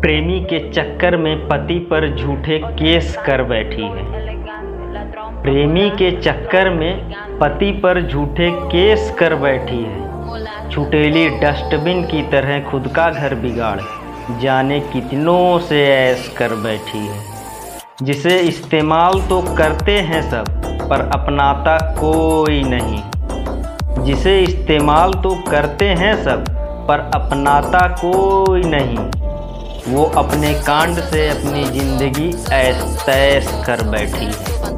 प्रेमी के चक्कर में पति पर झूठे केस कर बैठी है। प्रेमी के चक्कर में पति पर झूठे केस कर बैठी है। छुटेली डस्टबिन की तरह खुद का घर बिगाड़ जाने कितनों से ऐस कर बैठी है। जिसे इस्तेमाल तो करते हैं सब, पर अपनाता कोई नहीं। जिसे इस्तेमाल तो करते हैं सब, पर अपनाता कोई नहीं। वो अपने कांड से अपनी ज़िंदगी ऐस तैस कर बैठी है।